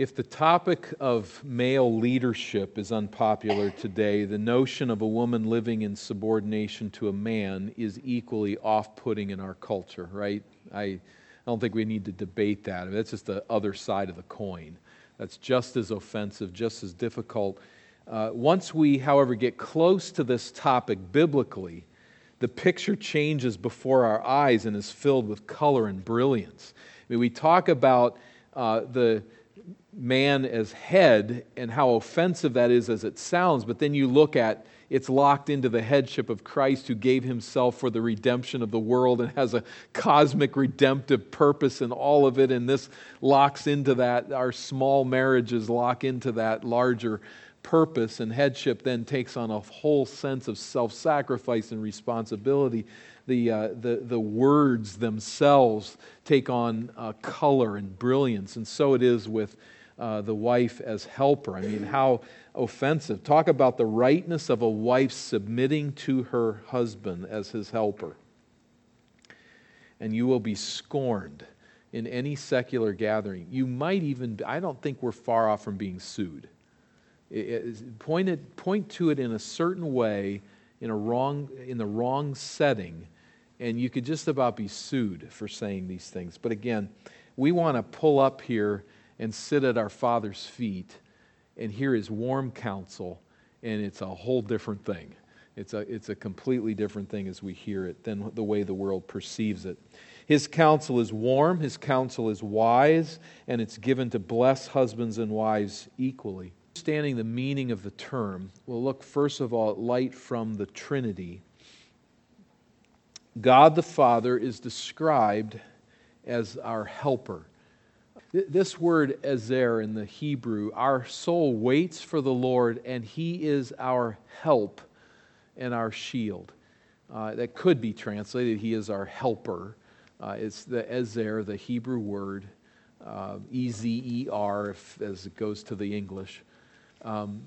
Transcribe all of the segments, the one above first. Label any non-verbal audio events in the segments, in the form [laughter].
If the topic of male leadership is unpopular today, the notion of a woman living in subordination to a man is equally off putting in our culture, right? I, I don't think we need to debate that. I mean, That's just the other side of the coin. That's just as offensive, just as difficult. Uh, once we, however, get close to this topic biblically, the picture changes before our eyes and is filled with color and brilliance. I mean, we talk about uh, the man as head and how offensive that is as it sounds, but then you look at it's locked into the headship of Christ who gave himself for the redemption of the world and has a cosmic redemptive purpose in all of it. And this locks into that. Our small marriages lock into that larger purpose, and headship then takes on a whole sense of self sacrifice and responsibility. The, uh, the, the words themselves take on uh, color and brilliance, and so it is with uh, the wife as helper. I mean, how offensive. Talk about the rightness of a wife submitting to her husband as his helper. And you will be scorned in any secular gathering. You might even, I don't think we're far off from being sued. It, it, point, it, point to it in a certain way, in, a wrong, in the wrong setting, and you could just about be sued for saying these things. But again, we want to pull up here and sit at our Father's feet and hear his warm counsel, and it's a whole different thing. It's a, it's a completely different thing as we hear it than the way the world perceives it. His counsel is warm, his counsel is wise, and it's given to bless husbands and wives equally. Understanding the meaning of the term, we'll look first of all at light from the Trinity. God the Father is described as our helper. This word ezer in the Hebrew, our soul waits for the Lord, and He is our help and our shield. Uh, that could be translated, He is our helper. Uh, it's the ezer, the Hebrew word, uh, E Z E R, as it goes to the English. Um,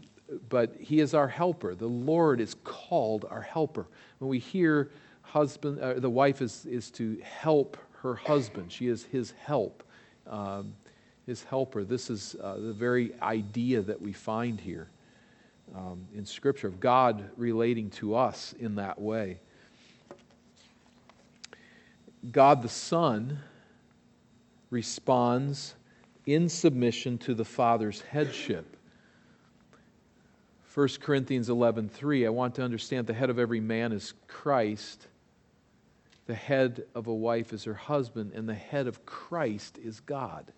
but He is our helper. The Lord is called our helper. When we hear husband, uh, the wife is, is to help her husband, she is His help um, his helper. This is uh, the very idea that we find here um, in Scripture of God relating to us in that way. God the Son responds in submission to the Father's headship. 1 Corinthians 11:3 I want to understand the head of every man is Christ the head of a wife is her husband, and the head of Christ is God.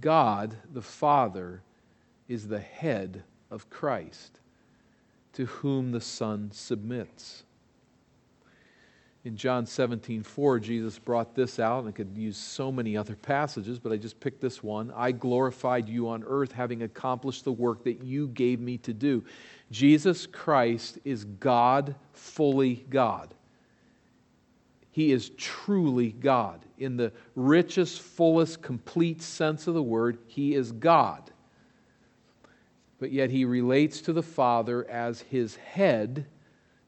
God, the Father, is the head of Christ, to whom the Son submits. In John 17, 4, Jesus brought this out, and I could use so many other passages, but I just picked this one. I glorified you on earth, having accomplished the work that you gave me to do. Jesus Christ is God, fully God. He is truly God. In the richest, fullest, complete sense of the word, He is God. But yet He relates to the Father as His head,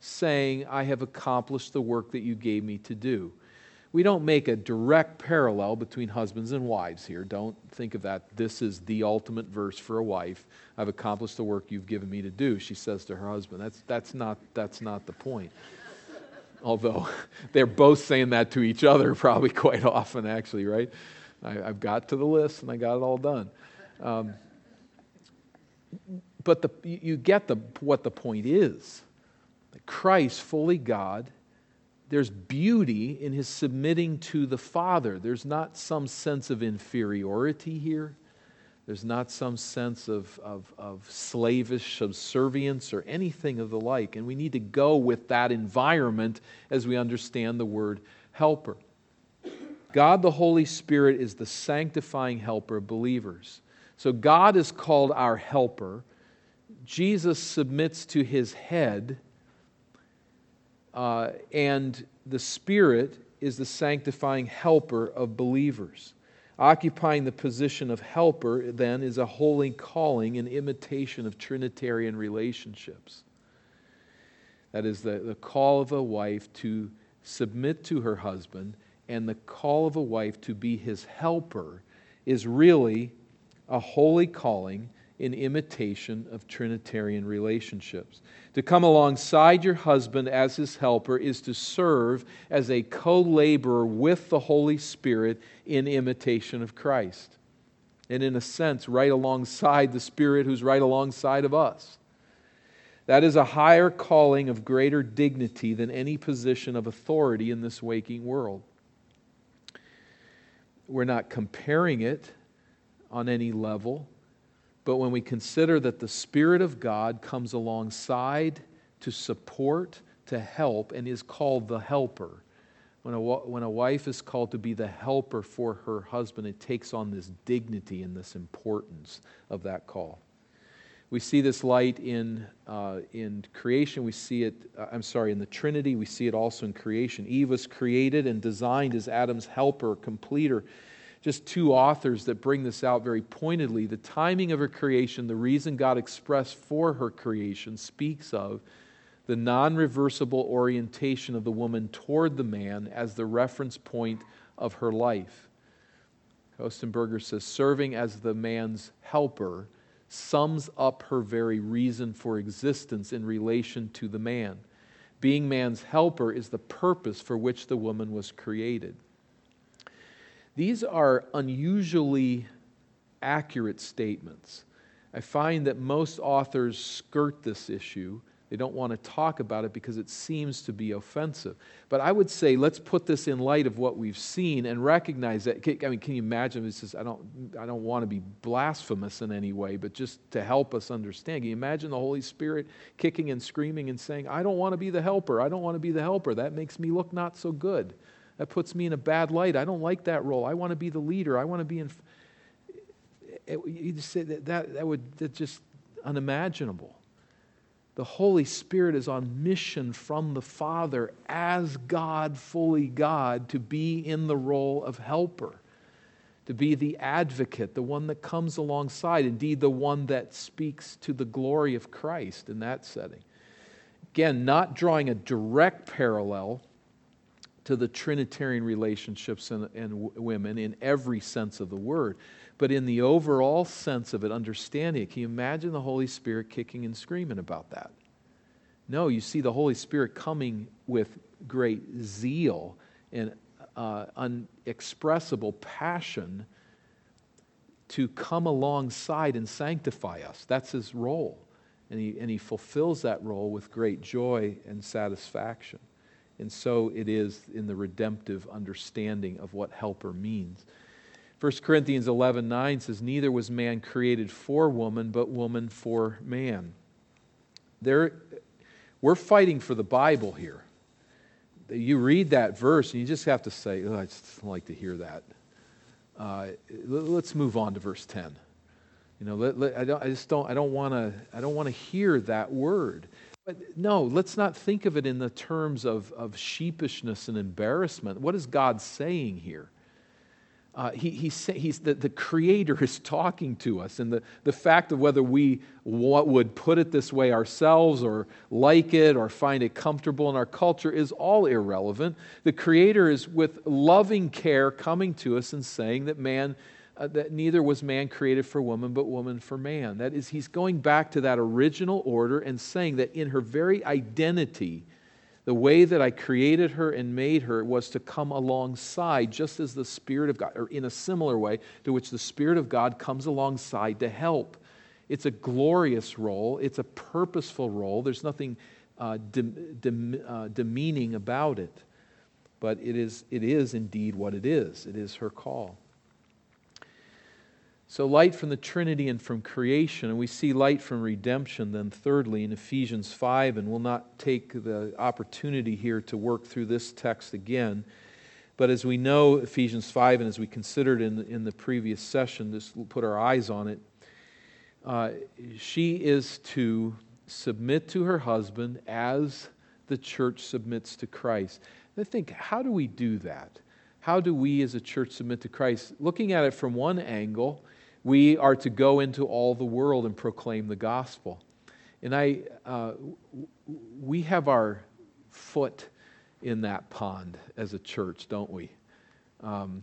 saying, I have accomplished the work that you gave me to do. We don't make a direct parallel between husbands and wives here. Don't think of that. This is the ultimate verse for a wife. I've accomplished the work you've given me to do, she says to her husband. That's, that's, not, that's not the point [laughs] although [laughs] they're both saying that to each other [laughs] probably quite often, actually, right? I, have got to the list and I got it all done. Um, but the, you get the, what the point is. Christ, fully God, there's beauty in his submitting to the Father. There's not some sense of inferiority here. There's not some sense of, of, of, slavish subservience or anything of the like. And we need to go with that environment as we understand the word helper. God the Holy Spirit is the sanctifying helper of believers. So God is called our helper. Jesus submits to his head, uh, and the Spirit is the sanctifying helper of believers. Occupying the position of helper, then, is a holy calling in imitation of Trinitarian relationships. That is the, the call of a wife to submit to her husband and the call of a wife to be his helper is really a holy calling in imitation of Trinitarian relationships. To come alongside your husband as his helper is to serve as a co laborer with the Holy Spirit in imitation of Christ. And in a sense, right alongside the Spirit who's right alongside of us. That is a higher calling of greater dignity than any position of authority in this waking world. We're not comparing it on any level. But when we consider that the Spirit of God comes alongside to support, to help, and is called the helper, when a, when a wife is called to be the helper for her husband, it takes on this dignity and this importance of that call. We see this light in, uh, in creation. We see it, uh, I'm sorry, in the Trinity. We see it also in creation. Eve was created and designed as Adam's helper, completer just two authors that bring this out very pointedly. The timing of her creation, the reason God expressed for her creation, speaks of the non reversible orientation of the woman toward the man as the reference point of her life. Kostenberger says, serving as the man's helper sums up her very reason for existence in relation to the man. Being man's helper is the purpose for which the woman was created. These are unusually accurate statements. I find that most authors skirt this issue. They don't want to talk about it because it seems to be offensive. But I would say let's put this in light of what we've seen and recognize that. I mean, can you imagine? This is, I, don't, I don't want to be blasphemous in any way, but just to help us understand. Can you imagine the Holy Spirit kicking and screaming and saying, I don't want to be the helper. I don't want to be the helper. That makes me look not so good. That puts me in a bad light. I don't like that role. I want to be the leader. I want to be in. You just say that, that, that would that's just unimaginable. The Holy Spirit is on mission from the Father as God, fully God, to be in the role of helper, to be the advocate, the one that comes alongside, indeed, the one that speaks to the glory of Christ in that setting. Again, not drawing a direct parallel to the Trinitarian relationships and, women in every sense of the word. But in the overall sense of it, understanding it, can you imagine the Holy Spirit kicking and screaming about that? No, you see the Holy Spirit coming with great zeal and uh, unexpressible passion to come alongside and sanctify us. That's his role. And he, and he fulfills that role with great joy and satisfaction. And so it is in the redemptive understanding of what helper means. 1 Corinthians 11 9 says, Neither was man created for woman, but woman for man. There, we're fighting for the Bible here. You read that verse and you just have to say, oh, I just like to hear that. Uh, let's move on to verse 10. You know, let, let, I, don't, I just don't, I don't want to, I don't want to hear that word. But no, let's not think of it in the terms of, of sheepishness and embarrassment. What is God saying here? Uh, he, he's, he's the, the creator [laughs] is talking to us and the, the fact of whether we would put it this way ourselves or like it or find it comfortable in our culture is all irrelevant the creator is with loving care coming to us and saying that man uh, that neither was man created for woman, but woman for man. That is, he's going back to that original order and saying that in her very identity, the way that I created her and made her was to come alongside, just as the Spirit of God, or in a similar way to which the Spirit of God comes alongside to help. It's a glorious role, it's a purposeful role. There's nothing uh, uh, demeaning about it. But it is, it is indeed what it is. It is her call. So, light from the Trinity and from creation, and we see light from redemption, then, thirdly, in Ephesians 5, and we'll not take the opportunity here to work through this text again. But as we know, Ephesians 5, and as we considered in, in the previous session, just put our eyes on it, uh, she is to submit to her husband as the church submits to Christ. And I think, how do we do that? How do we as a church submit to Christ? Looking at it from one angle, we are to go into all the world and proclaim the gospel. And I, uh, we have our foot in that pond as a church, don't we? Um,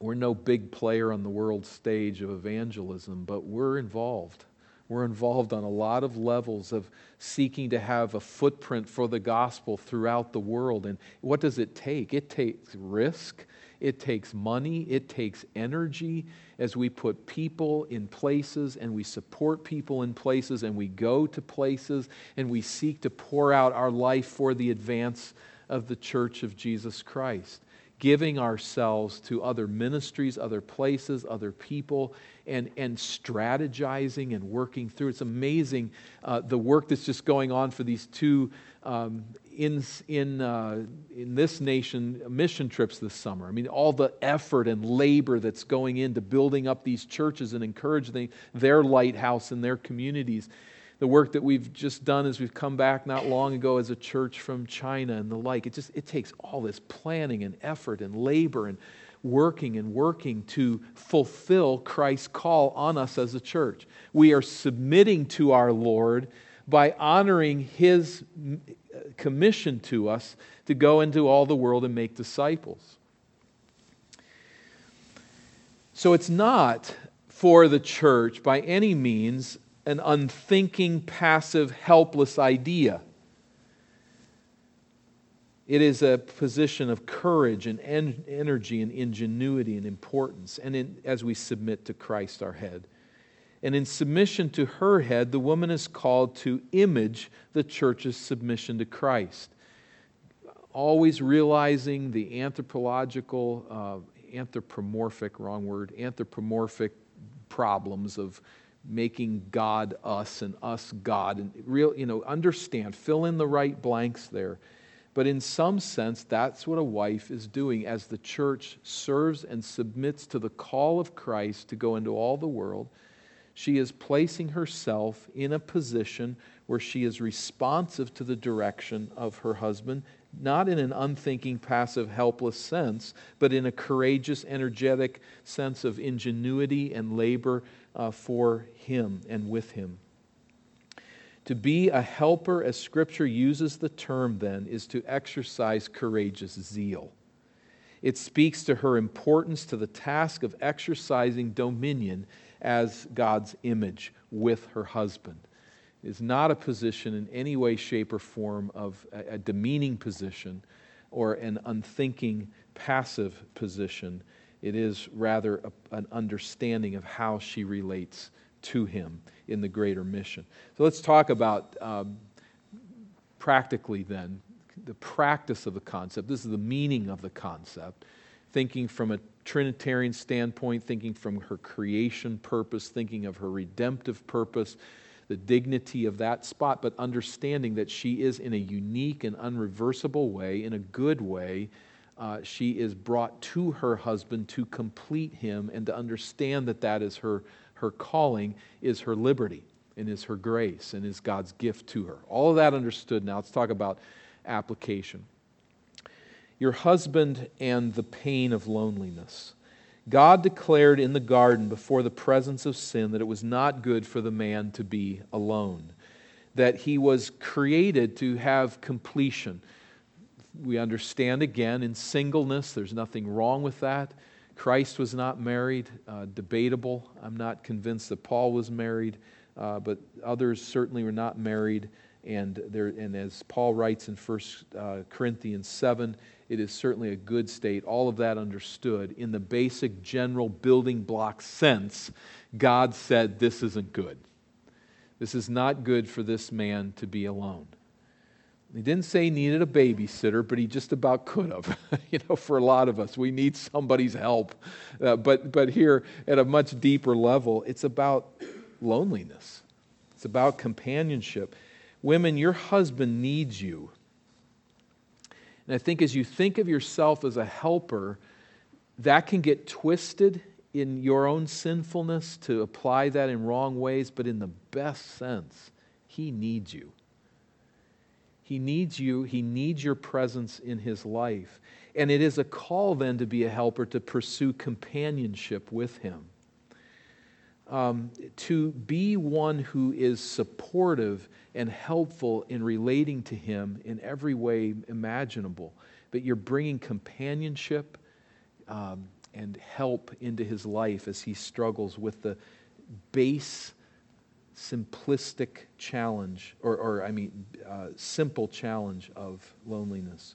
We're no big player on the world stage of evangelism, but we're involved. We're involved on a lot of levels of seeking to have a footprint for the gospel throughout the world. And what does it take? It takes risk, it takes money, it takes energy as we put people in places and we support people in places and we go to places and we seek to pour out our life for the advance of the church of Jesus Christ giving ourselves to other ministries, other places, other people, and, and strategizing and working through. It's amazing uh, the work that's just going on for these two um, in, in, uh, in this nation mission trips this summer. I mean, all the effort and labor that's going into building up these churches and encouraging their lighthouse in their communities the work that we've just done as we've come back not long ago as a church from China and the like. It just it takes all this planning and effort and labor and working and working to fulfill Christ's call on us as a church. We are submitting to our Lord by honoring his commission to us to go into all the world and make disciples. So it's not for the church by any means an unthinking, passive, helpless idea. It is a position of courage and en- energy and ingenuity and importance, and in, as we submit to Christ our head. And in submission to her head, the woman is called to image the church's submission to Christ. Always realizing the anthropological, uh, anthropomorphic, wrong word, anthropomorphic problems of making God us and us God. And real, you know, understand, fill in the right blanks there. But in some sense, that's what a wife is doing as the church serves and submits to the call of Christ to go into all the world. She is placing herself in a position where she is responsive to the direction of her husband, not in an unthinking, passive, helpless sense, but in a courageous, energetic sense of ingenuity and labor uh, for him and with him. To be a helper, as Scripture uses the term, then, is to exercise courageous zeal. It speaks to her importance to the task of exercising dominion as God's image with her husband. It is not a position in any way, shape, or form of a, a demeaning position or an unthinking, passive position. It is rather a, an understanding of how she relates to him in the greater mission. So let's talk about um, practically then the practice of the concept. This is the meaning of the concept. Thinking from a Trinitarian standpoint, thinking from her creation purpose, thinking of her redemptive purpose, the dignity of that spot, but understanding that she is in a unique and unreversible way, in a good way, uh, she is brought to her husband to complete him and to understand that that is her, her calling, is her liberty, and is her grace, and is God's gift to her. All of that understood. Now let's talk about application. Your husband and the pain of loneliness. God declared in the garden before the presence of sin that it was not good for the man to be alone, that he was created to have completion we understand again in singleness, there's nothing wrong with that. Christ was not married, uh, debatable. I'm not convinced that Paul was married, uh, but others certainly were not married. And, there, and as Paul writes in 1 uh, Corinthians 7, it is certainly a good state. All of that understood. In the basic general building block sense, God said, This isn't good. This is not good for this man to be alone. He didn't say he needed a babysitter, but he just about could have. [laughs] you know, for a lot of us, we need somebody's help. Uh, but, but here, at a much deeper level, it's about loneliness, it's about companionship. Women, your husband needs you. And I think as you think of yourself as a helper, that can get twisted in your own sinfulness to apply that in wrong ways, but in the best sense, he needs you. He needs you, He needs your presence in His life. And it is a call then to be a helper to pursue companionship with Him. Um, to be one who is supportive and helpful in relating to Him in every way imaginable. But you're bringing companionship, um, and help into his life as he struggles with the base, simplistic challenge, or, or I mean, uh, simple challenge of loneliness.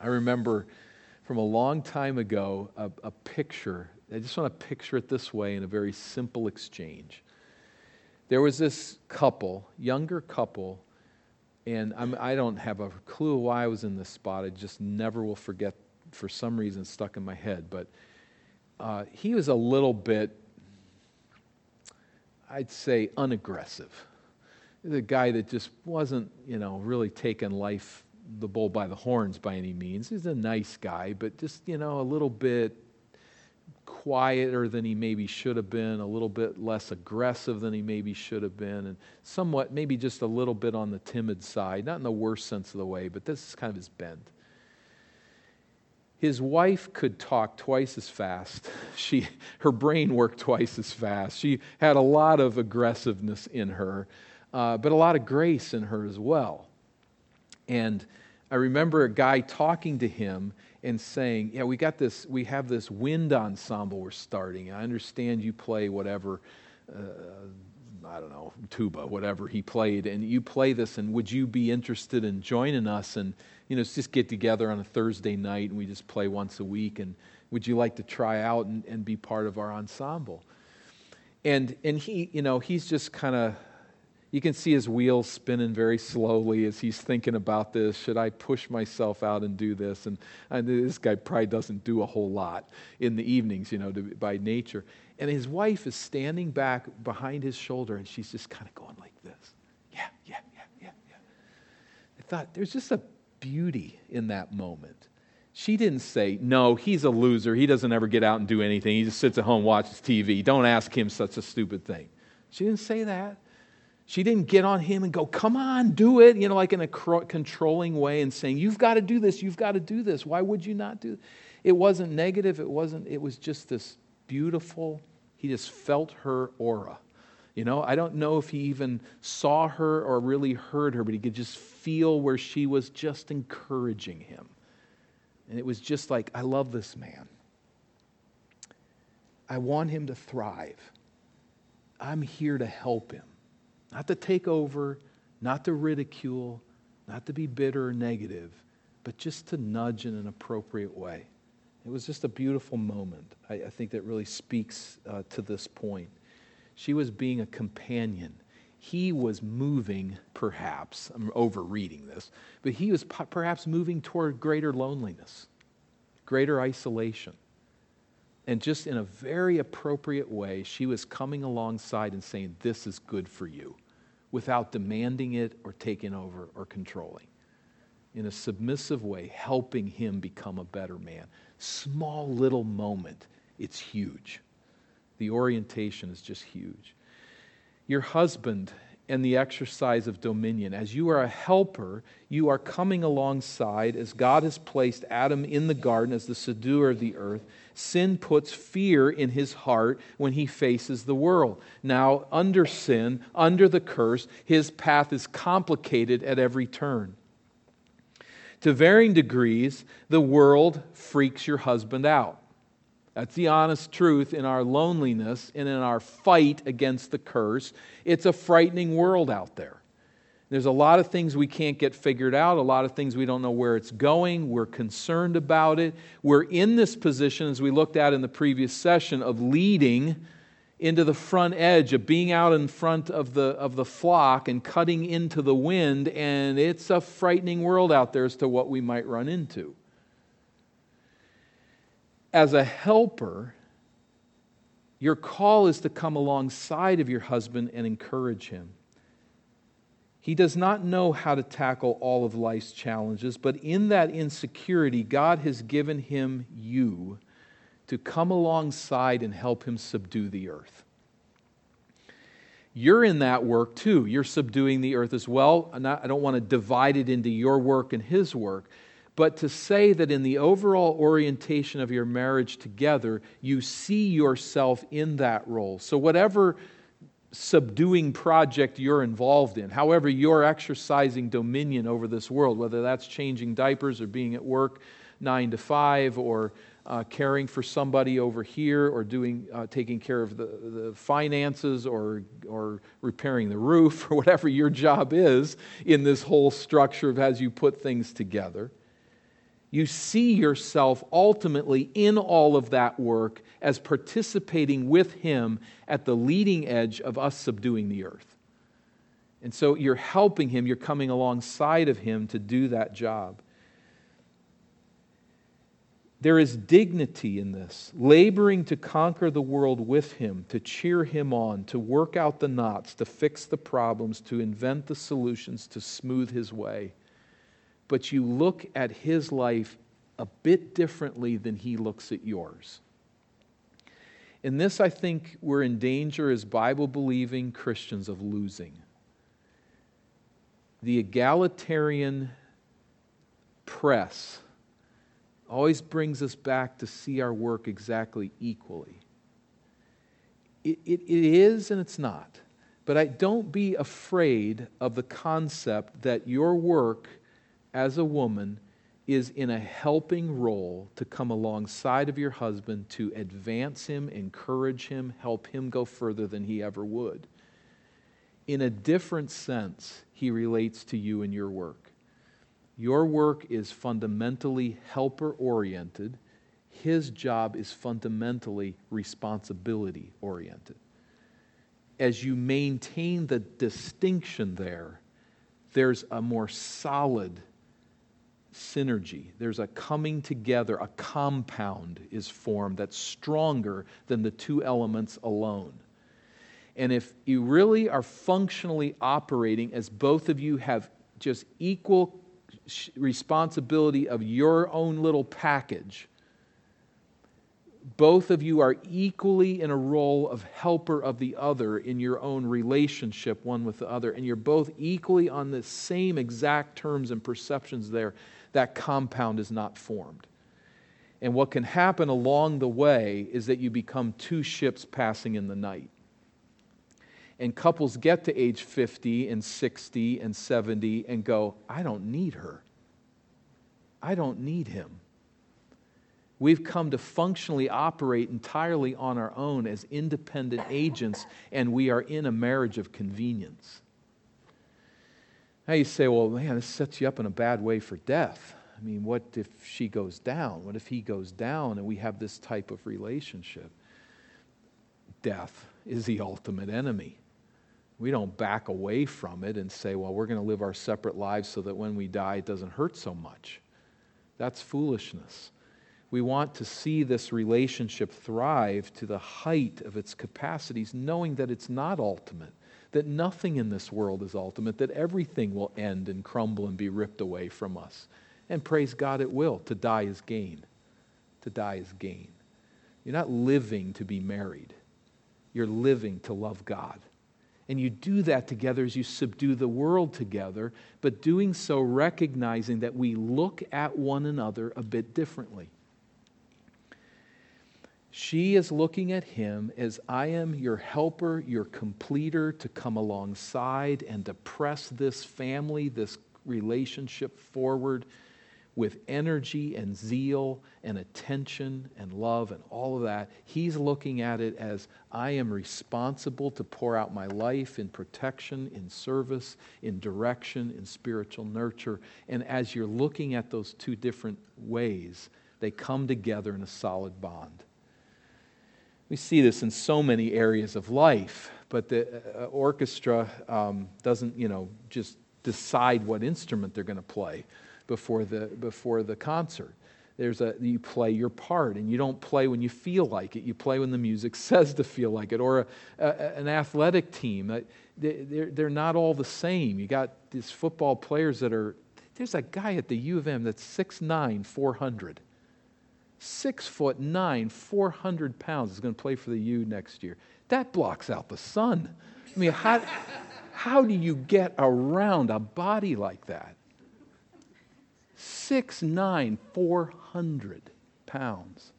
I remember from a long time ago a, a picture. I just want to picture it this way in a very simple exchange. There was this couple, younger couple, and I'm, I do not have a clue why I was in this spot. I just never will forget, for some reason, stuck in my head. But uh, he was a little bit, I'd say, unaggressive. The guy that just wasn't, you know, really taking life the bull by the horns by any means. He's a nice guy, but just, you know, a little bit quieter than he maybe should have been, a little bit less aggressive than he maybe should have been, and somewhat, maybe just a little bit on the timid side, not in the worst sense of the way, but this is kind of his bent. His wife could talk twice as fast. [laughs] She, her brain worked twice as fast. She had a lot of aggressiveness in her, uh, but a lot of grace in her as well. And I remember a guy talking to him and saying, Yeah, we got this, we have this wind ensemble we're starting. I understand you play whatever, uh, I don't know, tuba, whatever he played, and you play this, and would you be interested in joining us? And, you know, just get together on a Thursday night and we just play once a week. And would you like to try out and, and be part of our ensemble? And, and he, you know, he's just kind of you can see his wheels spinning very slowly as he's thinking about this. Should I push myself out and do this? And, and this guy probably doesn't do a whole lot in the evenings, you know, to, by nature. And his wife is standing back behind his shoulder, and she's just kind of going like this. Yeah, yeah, yeah, yeah, yeah. I thought there's just a beauty in that moment. She didn't say, No, he's a loser. He doesn't ever get out and do anything. He just sits at home, watches TV. Don't ask him such a stupid thing. She didn't say that. She didn't get on him and go, come on, do it, you know, like in a controlling way and saying, you've got to do this, you've got to do this. Why would you not do it? It wasn't negative. It wasn't, it was just this beautiful, he just felt her aura. You know, I don't know if he even saw her or really heard her, but he could just feel where she was just encouraging him. And it was just like, I love this man. I want him to thrive. I'm here to help him. Not to take over, not to ridicule, not to be bitter or negative, but just to nudge in an appropriate way. It was just a beautiful moment. I, I think that really speaks uh, to this point. She was being a companion. He was moving, perhaps, I'm overreading this, but he was perhaps moving toward greater loneliness, greater isolation. And just in a very appropriate way, she was coming alongside and saying, This is good for you, without demanding it or taking over or controlling. In a submissive way, helping him become a better man. Small little moment, it's huge. The orientation is just huge. Your husband and the exercise of dominion. As you are a helper, you are coming alongside as God has placed Adam in the garden as the subduer of the earth. Sin puts fear in his heart when he faces the world. Now, under sin, under the curse, his path is complicated at every turn. To varying degrees, the world freaks your husband out. That's the honest truth in our loneliness and in our fight against the curse. It's a frightening world out there. There's a lot of things we can't get figured out, a lot of things we don't know where it's going. We're concerned about it. We're in this position, as we looked at in the previous session, of leading into the front edge, of being out in front of the, of the flock and cutting into the wind. And it's a frightening world out there as to what we might run into as a helper, your call is to come alongside of your husband and encourage him. He does not know how to tackle all of life's challenges, but in that insecurity, God has given him you to come alongside and help him subdue the earth. You're in that work too. You're subduing the earth as well. I don't want to divide it into your work and his work, but to say that in the overall orientation of your marriage together, you see yourself in that role. So, whatever subduing project you're involved in, however, you're exercising dominion over this world, whether that's changing diapers or being at work nine to five or uh, caring for somebody over here or doing, uh, taking care of the, the finances or, or repairing the roof [laughs] or whatever your job is in this whole structure of as you put things together. You see yourself ultimately in all of that work as participating with Him at the leading edge of us subduing the earth. And so you're helping Him, you're coming alongside of Him to do that job. There is dignity in this, laboring to conquer the world with him, to cheer him on, to work out the knots, to fix the problems, to invent the solutions, to smooth his way. But you look at his life a bit differently than he looks at yours. In this, I think we're in danger as Bible believing Christians of losing. The egalitarian press always brings us back to see our work exactly equally. It, it, it is and it's not. But I, don't be afraid of the concept that your work as a woman is in a helping role to come alongside of your husband to advance him, encourage him, help him go further than he ever would. In a different sense, he relates to you in your work. Your work is fundamentally helper oriented. His job is fundamentally responsibility oriented. As you maintain the distinction there, there's a more solid synergy. There's a coming together, a compound is formed that's stronger than the two elements alone. And if you really are functionally operating as both of you have just equal responsibility of your own little package. Both of you are equally in a role of helper of the other in your own relationship, one with the other, and you're both equally on the same exact terms and perceptions there. That compound is not formed. And what can happen along the way is that you become two ships passing in the night and couples get to age 50 and 60 and 70 and go, I don't need her. I don't need him. We've come to functionally operate entirely on our own as independent agents, and we are in a marriage of convenience. Now you say, well, man, this sets you up in a bad way for death. I mean, what if she goes down? What if he goes down and we have this type of relationship? Death is the ultimate enemy. We don't back away from it and say, well, we're going to live our separate lives so that when we die, it doesn't hurt so much. That's foolishness. We want to see this relationship thrive to the height of its capacities, knowing that it's not ultimate, that nothing in this world is ultimate, that everything will end and crumble and be ripped away from us. And praise God, it will. To die is gain. To die is gain. You're not living to be married, you're living to love God. And you do that together as you subdue the world together, but doing so recognizing that we look at one another a bit differently. She is looking at him as I am your helper, your completer to come alongside and to press this family, this relationship forward with energy and zeal and attention and love and all of that. He's looking at it as I am responsible to pour out my life in protection, in service, in direction, in spiritual nurture. And as you're looking at those two different ways, they come together in a solid bond. We see this in so many areas of life, but the uh, orchestra um, doesn't, you know, just decide what instrument they're going to play before the, before the concert. There's a, you play your part, and you don't play when you feel like it. You play when the music [laughs] says to feel like it. Or a, a, an athletic team, uh, they're, they're not all the same. You got these football players that are, there's a guy at the U of M that's 6'9, 400. Six foot nine, 400 pounds, is going to play for the U next year. That blocks out the sun. I mean, how, how do you get around a body like that? Six nine, four hundred pounds.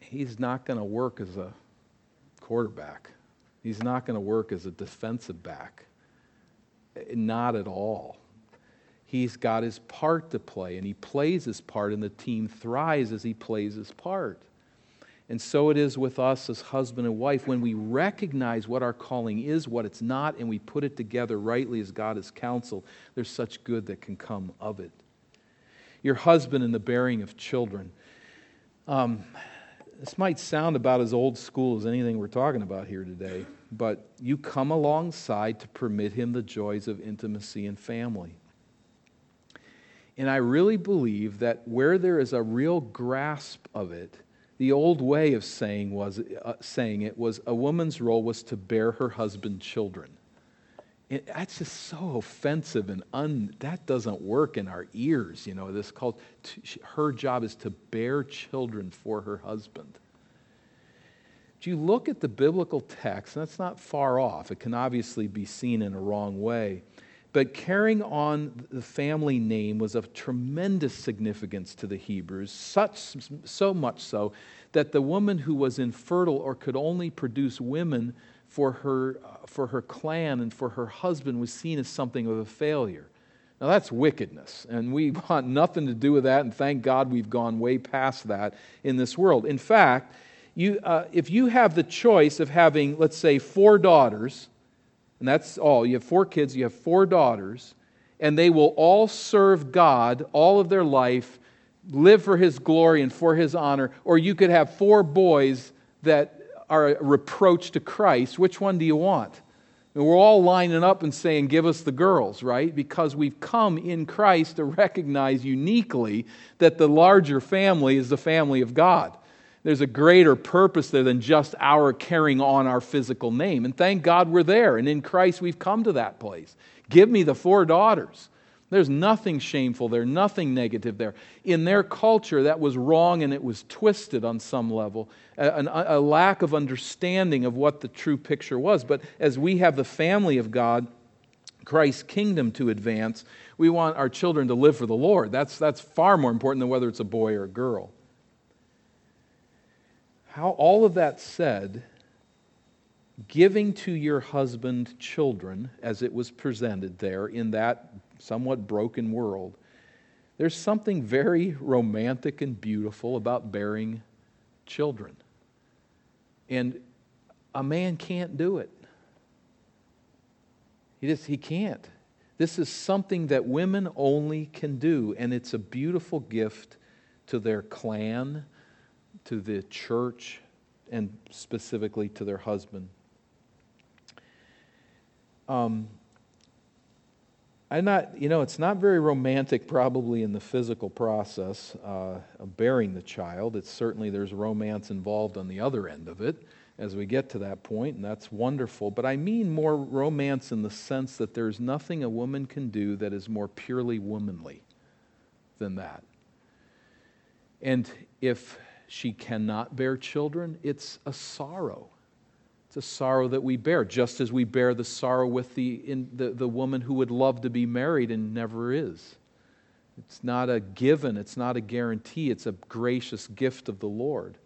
He's not going to work as a quarterback. He's not going to work as a defensive back. Not at all. He's got his part to play, and he plays his part, and the team thrives as he plays his part. And so it is with us as husband and wife. When we recognize what our calling is, what it's not, and we put it together rightly as God has counseled, there's such good that can come of it. Your husband and the bearing of children. Um, this might sound about as old school as anything we're talking about here today, but you come alongside to permit him the joys of intimacy and family. And I really believe that where there is a real grasp of it, the old way of saying, was, uh, saying it was a woman's role was to bear her husband children. It, that's just so offensive and un, that doesn't work in our ears. You know, this called her job is to bear children for her husband. But you look at the biblical text, and that's not far off. It can obviously be seen in a wrong way. But carrying on the family name was of tremendous significance to the Hebrews, such, so much so that the woman who was infertile or could only produce women for her, for her clan and for her husband was seen as something of a failure. Now, that's wickedness, and we [laughs] want nothing to do with that, and thank God we've gone way past that in this world. In fact, you, uh, if you have the choice of having, let's say, four daughters, and that's all. You have four kids, you have four daughters, and they will all serve God all of their life, live for His glory and for His honor. Or you could have four boys that are a reproach to Christ. Which one do you want? And we're all lining up and saying, Give us the girls, right? Because we've come in Christ to recognize uniquely that the larger family is the family of God. There's a greater purpose there than just our carrying on our physical name. And thank God we're there. And in Christ, we've come to that place. Give me the four daughters. There's nothing shameful there, nothing negative there. In their culture, that was wrong and it was twisted on some level, a, a, a lack of understanding of what the true picture was. But as we have the family of God, Christ's kingdom to advance, we want our children to live for the Lord. That's, that's far more important than whether it's a boy or a girl. How, all of that said, giving to your husband children, as it was presented there in that somewhat broken world, there's something very romantic and beautiful about bearing children. And a man can't do it. He just he can't. This is something that women only can do, and it's a beautiful gift to their clan, to the church and specifically to their husband. Um, I'm not, you know, it's not very romantic probably in the physical process uh, of bearing the child. It's certainly there's romance involved on the other end of it as we get to that point, and that's wonderful. But I mean more romance in the sense that there's nothing a woman can do that is more purely womanly than that. And if she cannot bear children, it's a sorrow. It's a sorrow that we bear, just as we bear the sorrow with the, in, the, the woman who would love to be married and never is. It's not a given, it's not a guarantee, it's a gracious gift of the Lord.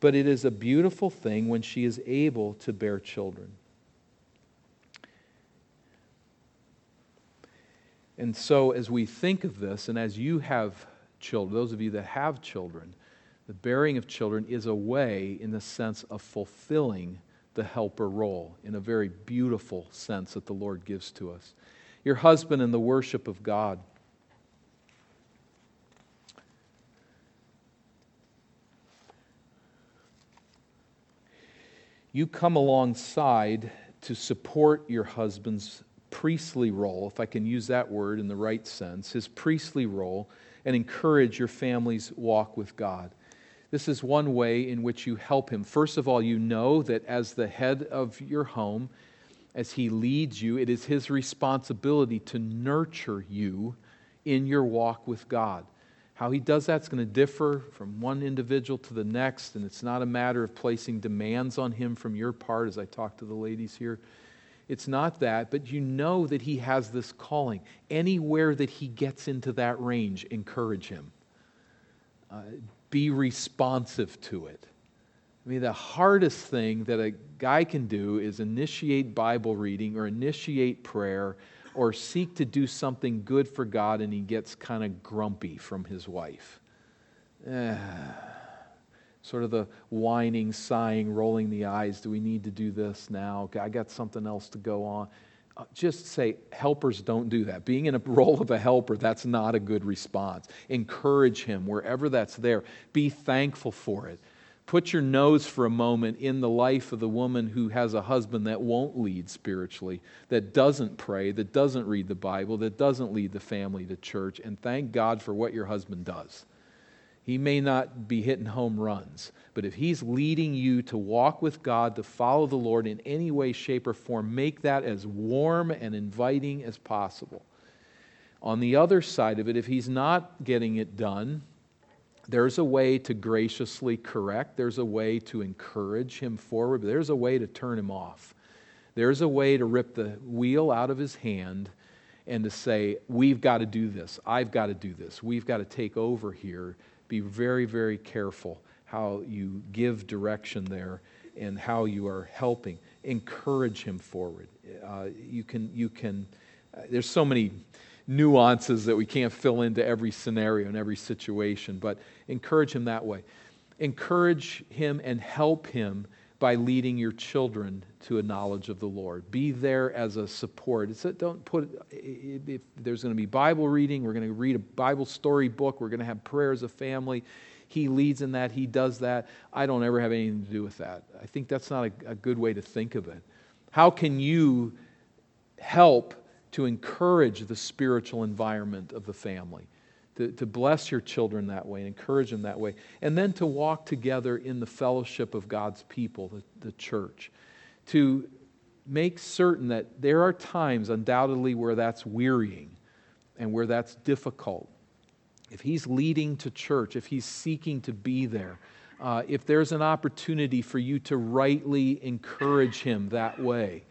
But it is a beautiful thing when she is able to bear children. And so, as we think of this, and as you have children, those of you that have children, the bearing of children is a way, in the sense of fulfilling the helper role, in a very beautiful sense that the Lord gives to us. Your husband in the worship of God. You come alongside to support your husband's priestly role, if I can use that word in the right sense, his priestly role, and encourage your family's walk with God. This is one way in which you help him. First of all, you know that as the head of your home, as he leads you, it is his responsibility to nurture you in your walk with God. How he does that's going to differ from one individual to the next, and it's not a matter of placing demands on him from your part, as I talk to the ladies here. It's not that, but you know that he has this calling. Anywhere that he gets into that range, encourage him. Uh, be responsive to it. I mean, the hardest thing that a guy can do is initiate Bible reading or initiate prayer or seek to do something good for God and he gets kind of grumpy from his wife. [sighs] Sort of the whining, sighing, rolling the eyes. Do we need to do this now? I got something else to go on. Uh, just say, helpers don't do that. Being in a [laughs] role of a helper, that's not a good response. Encourage him wherever that's there. Be thankful for it. Put your nose for a moment in the life of the woman who has a husband that won't lead spiritually, that doesn't pray, that doesn't read the Bible, that doesn't lead the family to church, and thank God for what your husband does. He may not be hitting home runs, but if he's leading you to walk with God, to follow the Lord in any way, shape, or form, make that as warm and inviting as possible. On the other side of it, if he's not getting it done, there's a way to graciously correct, there's a way to encourage him forward, there's a way to turn him off. There's a way to rip the wheel out of his hand and to say, We've got to do this. I've got to do this. We've got to take over here. Be very, very careful how you give direction there and how you are helping. Encourage him forward. Uh, you can, you can, uh, there's so many nuances that we can't fill into every scenario and every situation, but encourage him that way. Encourage him and help him by leading your children to a knowledge of the Lord. Be there as a support. It's a, don't put, if there's going to be Bible reading, we're going to read a Bible story book, we're going to have prayer as a family. He leads in that, he does that. I don't ever have anything to do with that. I think that's not a, a good way to think of it. How can you help to encourage the spiritual environment of the family, to, to bless your children that way and encourage them that way, and then to walk together in the fellowship of God's people, the, the church, to make certain that there are times, undoubtedly, where that's wearying and where that's difficult. If he's leading to church, if he's seeking to be there, uh, if there's an opportunity for you to rightly encourage him that way,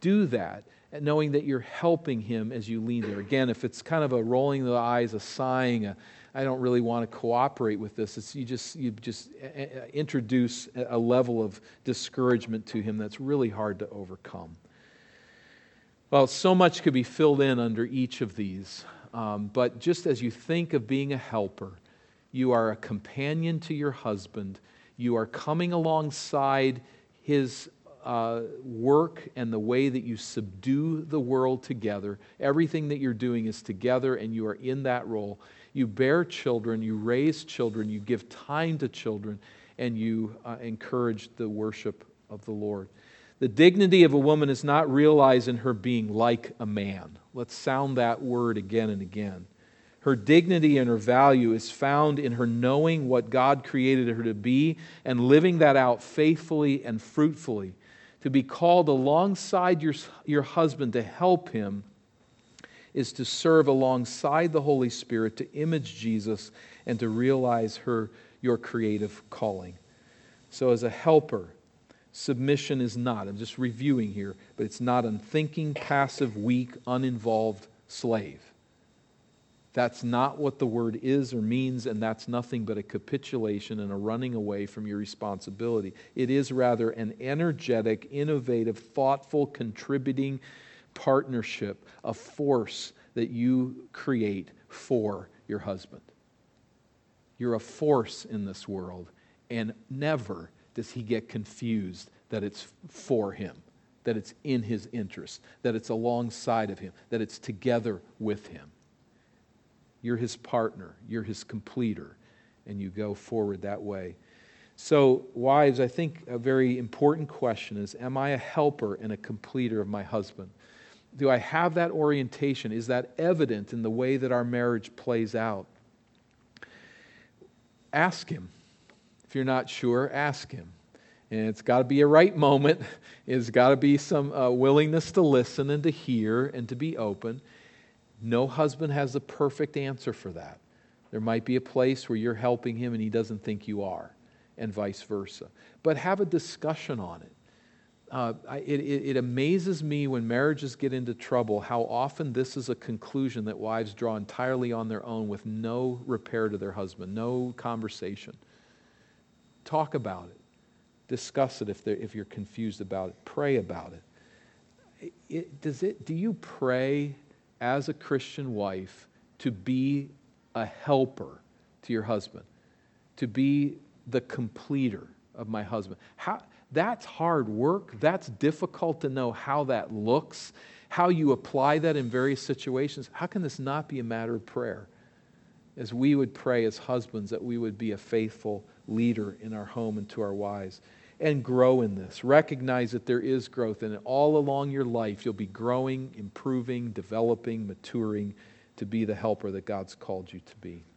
do that knowing that you're helping him as you lean there. Again, if it's kind of a rolling the eyes, a sighing, I don't really want to cooperate with this, it's, you just, you just uh, uh, introduce a level of discouragement to him that's really hard to overcome. Well, so much could be filled in under each of these, um, but just as you think of being a helper, you are a companion to your husband. You are coming alongside his uh, work and the way that you subdue the world together. Everything that you're doing is together, and you are in that role. You bear children, you raise children, you give time to children, and you uh, encourage the worship of the Lord. The dignity of a woman is not realized in her being like a man. Let's sound that word again and again. Her dignity and her value is found in her knowing what God created her to be and living that out faithfully and fruitfully to be called alongside your, your husband to help him is to serve alongside the Holy Spirit, to image Jesus, and to realize her, your creative calling. So, as a helper, submission is not, I'm just reviewing here, but it's not unthinking, passive, weak, uninvolved slave. That's not what the word is or means, and that's nothing but a capitulation and a running away from your responsibility. It is rather an energetic, innovative, thoughtful, contributing partnership, a force that you create for your husband. You're a force in this world, and never does he get confused that it's for him, that it's in his interest, that it's alongside of him, that it's together with him. You're his partner, you're his completer, and you go forward that way. So, wives, I think a very important question is Am I a helper and a completer of my husband? Do I have that orientation? Is that evident in the way that our marriage plays out? Ask him. If you're not sure, ask him. And it's got to be a right moment. [laughs] It's got to be some uh, willingness to listen and to hear and to be open. No husband has the perfect answer for that. There might be a place where you're helping him and he doesn't think you are, and vice versa. But have a discussion on it. Uh, it, it, it, amazes me when marriages get into trouble how often this is a conclusion that wives draw entirely on their own with no repair to their husband, no conversation. Talk about it, discuss it if, if you're confused about it, pray about it it, does it, do you pray as a Christian wife to be a helper to your husband, to be the completer of my husband? How, that's hard work. That's difficult to know how that looks, how you apply that in various situations. How can this not be a matter of prayer? As we would pray as husbands, that we would be a faithful leader in our home and to our wives and grow in this. Recognize that there is growth, and all along your life, you'll be growing, improving, developing, maturing to be the helper that God's called you to be.